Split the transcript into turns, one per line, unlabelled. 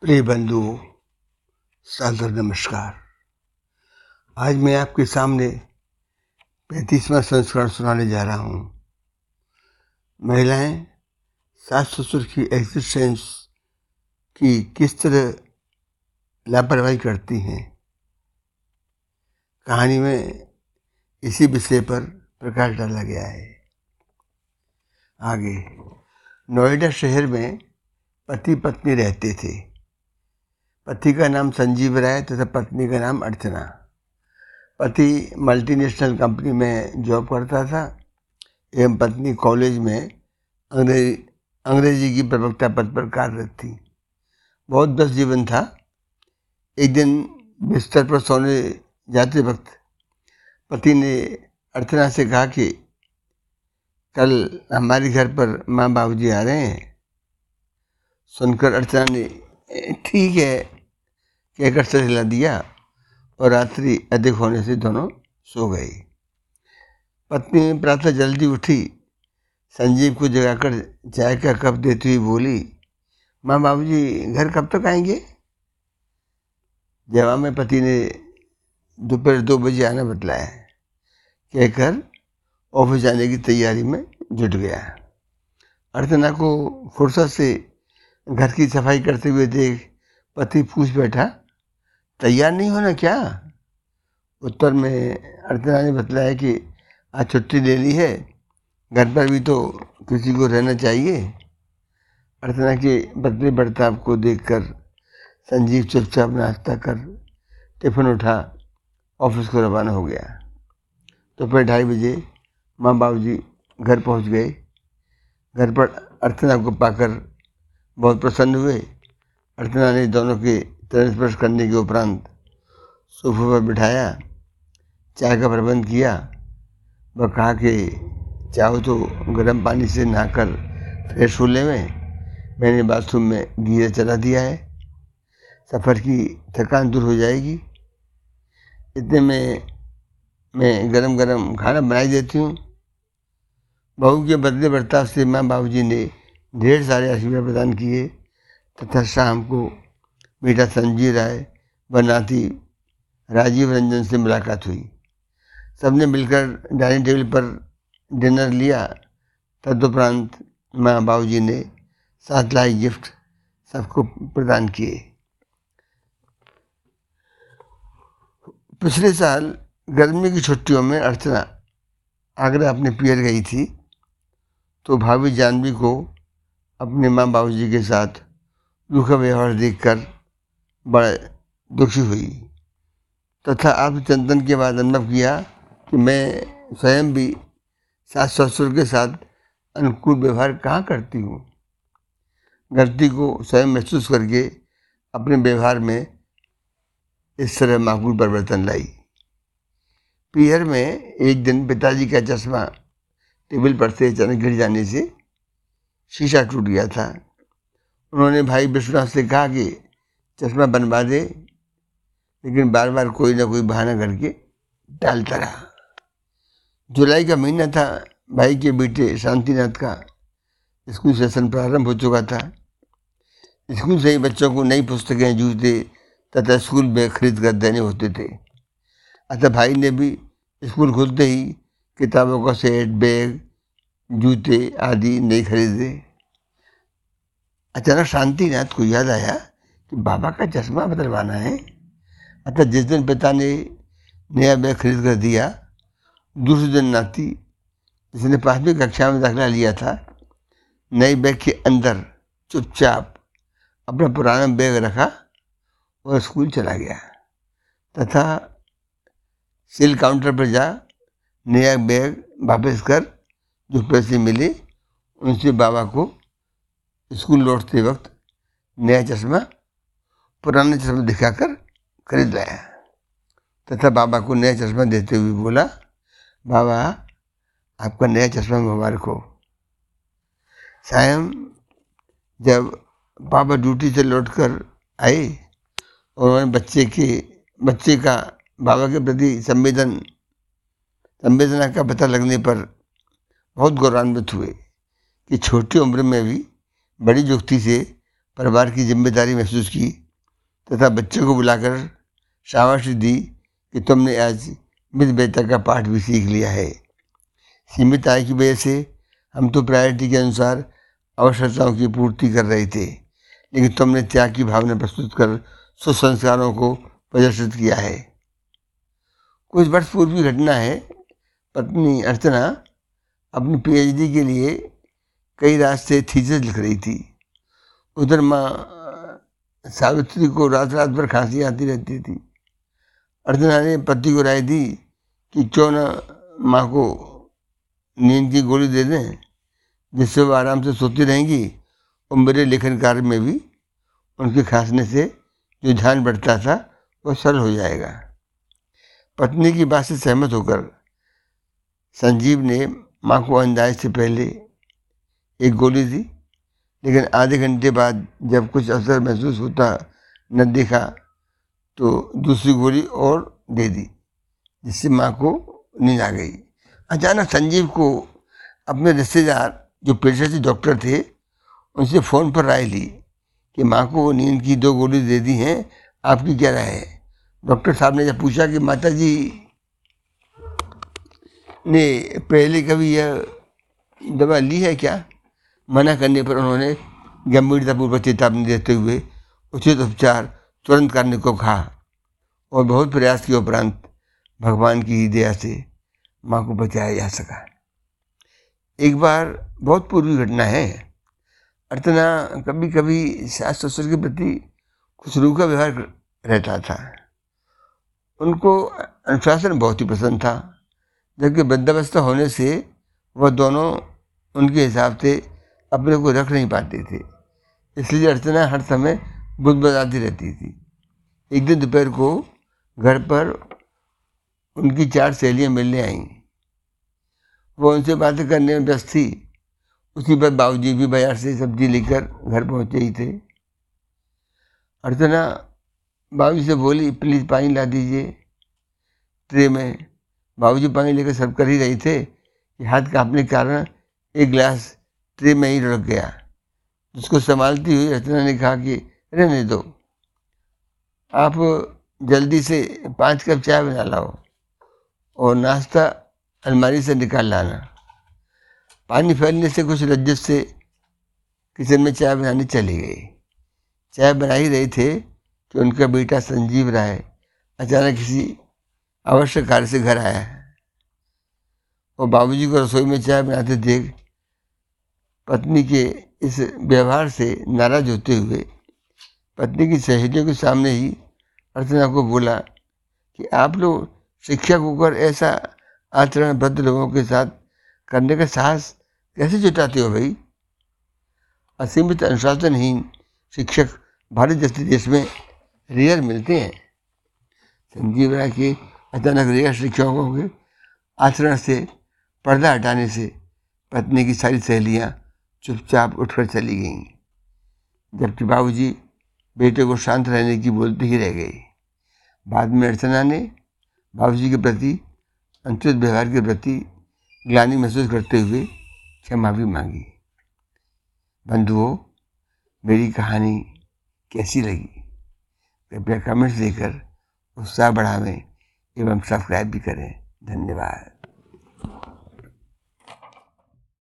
प्रिय बंधु, सादर नमस्कार। आज मैं आपके सामने पैंतीसवां संस्करण सुनाने जा रहा हूँ। महिलाएँ सास ससुर की एग्जिस्टेंस की किस तरह लापरवाही करती हैं? कहानी में इसी विषय पर प्रकाश डाला गया है। आगे, नोएडा शहर में पति पत्नी रहते थे। पति का नाम संजीव राय तथा पत्नी का नाम अर्चना। पति मल्टीनेशनल कंपनी में जॉब करता था, एवं पत्नी कॉलेज में अंग्रेज़ी अंग्रेज़ी की प्रवक्ता पद पर कार्यरत थी। बहुत व्यस्त जीवन था। एक दिन बिस्तर पर सोने जाते वक्त पति ने अर्चना से कहा कि, कल हमारे घर पर माँ बाबूजी आ रहे हैं। सुनकर अर्चना ने, ठीक है कहकर सर हिला दिया और रात्रि अधिक होने से दोनों सो गए। पत्नी प्रातः जल्दी उठी, संजीव को जगाकर चाय का कप देती हुई बोली, माँ बाबूजी, घर कब तक आएँगे? जवाब में पति ने दोपहर दो बजे आना बतलाया। कहकर ऑफ़िस जाने की तैयारी में जुट गया। अर्चना को फुर्सत से घर की सफ़ाई करते हुए देख पति पूछ बैठा तैयार नहीं होना क्या? उत्तर में अर्चना ने बतलाया कि आज छुट्टी ले ली है, घर पर भी तो किसी को रहना चाहिए। अर्चना के बदले बर्ताव को देखकर, संजीव चुपचाप नाश्ता कर टिफ़िन उठा, ऑफ़िस को रवाना हो गया। तो फिर ढाई बजे माँ बाबू जी घर पहुँच गए। घर पर अर्चना को पाकर बहुत प्रसन्न हुए। अर्चना ने दोनों के स्पर्श करने के उपरांत सोफे पर बिठाया, चाय का प्रबंध किया वह कहा कि चाहो तो गर्म पानी से नहाकर फ्रेश हो ले मैंने बाथरूम में गीजर चला दिया है। सफ़र की थकान दूर हो जाएगी। इतने में मैं गरम गरम खाना बनाई देती हूँ। बहू के बदले बर्ताव से माँ बाबूजी ने ढेर सारे आशीर्वाद प्रदान किए तथा शाम को बेटा संजीव राय व नाती राजीव रंजन से मुलाकात हुई। सबने मिलकर डाइनिंग टेबल पर डिनर लिया। तदुपरांत माँ बाबूजी ने सात लाख गिफ्ट सबको प्रदान किए। पिछले साल गर्मी की छुट्टियों में अर्चना आगरा अपने पियर गई थी तो भाभी जानवी को अपने माँ बाबू जी के साथ दुख व्यवहार देखकर बड़ा दुखी हुई। तथा आत्मचिंतन के बाद अनुभव किया कि मैं स्वयं भी सास ससुर के साथ अनुकूल व्यवहार कहाँ करती हूँ? गलती को स्वयं महसूस करके अपने व्यवहार में इस तरह माकूल परिवर्तन लाई। पीहर में एक दिन पिताजी का चश्मा टेबल पर से अचानक गिर जाने से शीशा टूट गया था। उन्होंने भाई विश्वनाथ से कहा कि चश्मा बनवा दे, लेकिन बार बार कोई ना कोई बहाना करके डालता रहा। जुलाई का महीना था, भाई के बेटे शांतिनाथ का स्कूल सेशन प्रारंभ हो चुका था। स्कूल से ही बच्चों को नई पुस्तकें जूते तथा स्कूल बैग खरीद कर देने होते थे। अतः भाई ने भी स्कूल खुलते ही किताबों का सेट, बैग, जूते आदि नहीं खरीदे। अचानक शांतिनाथ को याद आया बाबा का चश्मा बदलवाना है। अतः जिस दिन पिता ने नया बैग खरीद कर दिया, दूसरे दिन नाती, जिसने पांचवी कक्षा में दाखिला लिया था, नए बैग के अंदर चुपचाप अपना पुराना बैग रखा और स्कूल चला गया। तथा सेल काउंटर पर जा नया बैग वापस कर जो पैसे मिले, उनसे बाबा को स्कूल लौटते वक्त नया चश्मा पुराना चश्मा दिखाकर खरीद लाया तथा बाबा को नया चश्मा देते हुए बोला, बाबा, आपका नया चश्मा मुबारक हो। शायम जब बाबा ड्यूटी से लौटकर आए और उन्होंने बच्चे के, बच्चे का, बाबा के प्रति संवेदन, संवेदना का पता लगने पर बहुत गौरवान्वित हुए कि छोटी उम्र में भी बड़ी जुक्ति से परिवार की ज़िम्मेदारी महसूस की तथा बच्चों को बुलाकर शाबाशी दी कि तुमने आज मित बेहता का पाठ भी सीख लिया है। सीमित आय की वजह से हम तो प्रायोरिटी के अनुसार आवश्यकताओं की पूर्ति कर रहे थे, लेकिन तुमने त्याग की भावना प्रस्तुत कर सुसंस्कारों को प्रदर्शित किया है। कुछ वर्ष पूर्व की घटना है। पत्नी अर्चना अपनी पीएचडी के लिए कई रास्ते थीसिस लिख रही थी। उधर माँ सावित्री को रात रात भर खांसी आती रहती थी। अर्चना ने पति को राय दी कि क्यों न माँ को नींद की गोली दे दें, जिससे वो आराम से सोती रहेंगी और मेरे लेखन कार्य में भी उनके खांसने से जो ध्यान बढ़ता था, वो सरल हो जाएगा। पत्नी की बात से सहमत होकर संजीव ने माँ को अंदाज से पहले एक गोली दी लेकिन आधे घंटे बाद जब कुछ असर महसूस होता, न देखा तो दूसरी गोली और दे दी, जिससे माँ को नींद आ गई। अचानक संजीव को अपने रिश्तेदार, जो पेशे से डॉक्टर थे, उनसे फ़ोन पर राय ली कि माँ को नींद की दो गोली दे दी हैं, आपकी क्या राय है? डॉक्टर साहब ने जब पूछा कि माता जी ने पहले कभी यह दवा ली है क्या? मना करने पर उन्होंने गंभीरतापूर्वक चेतावनी देते हुए उचित उपचार तुरंत करने को कहा और बहुत प्रयास के उपरांत भगवान की दया से माँ को बचाया जा सका। एक बार बहुत पूर्वी घटना है। अर्चना कभी कभी सास ससुर के प्रति कुछ रूखा व्यवहार रहता था। उनको अनुशासन बहुत ही पसंद था, जबकि वृद्धावस्था होने से वह दोनों उनके हिसाब से अपने को रख नहीं पाते थे। इसलिए अर्चना हर समय बुद्ध बताती रहती थी। एक दिन दोपहर को घर पर उनकी चार सहेलियाँ मिलने आईं। वो उनसे बातें करने में व्यस्त थी। उसी पर बाबूजी भी बाज़ार से सब्ज़ी लेकर घर पहुँचे ही थे। अर्चना बाबू से बोली, प्लीज़ पानी ला दीजिए। ट्रे में बाबूजी पानी लेकर सर्व कर ही रहे थे। कि हाथ कांपने के कारण एक गिलास ट्रे में ही रुक गया। उसको संभालती हुई रचना ने कहा कि रहने दो आप जल्दी से पाँच कप चाय बना लाओ और नाश्ता अलमारी से निकाल लाना। पानी फैलने से कुछ लज्जत से किचन में चाय बनाने चली गई। चाय बना ही रहे थे कि उनका बेटा संजीव राय अचानक किसी आवश्यक कार्य से घर आया। और बाबूजी को रसोई में चाय बनाते देख पत्नी के इस व्यवहार से नाराज़ होते हुए पत्नी की सहेलियों के सामने ही अर्चना को बोला कि आप लोग शिक्षक होकर ऐसा आचरण बद्ध लोगों के साथ करने का साहस कैसे जुटाते हो भाई? असीमित अनुशासनहीन शिक्षक भारत जैसे देश में रेयर मिलते हैं। संजीव राय के अचानक रेयर शिक्षकों के आचरण से पर्दा हटाने से पत्नी की सारी सहेलियाँ चुपचाप उठकर चली गईं। जबकि बाबूजी बेटे को शांत रहने की बोलते ही रह गई बाद में अर्चना ने बाबूजी के प्रति, अनुचित व्यवहार के प्रति ग्लानी महसूस करते हुए क्षमा भी मांगी। बंधुओं, मेरी कहानी कैसी लगी? कृपया कमेंट्स देकर उत्साह बढ़ावें एवं सब्सक्राइब भी करें। धन्यवाद।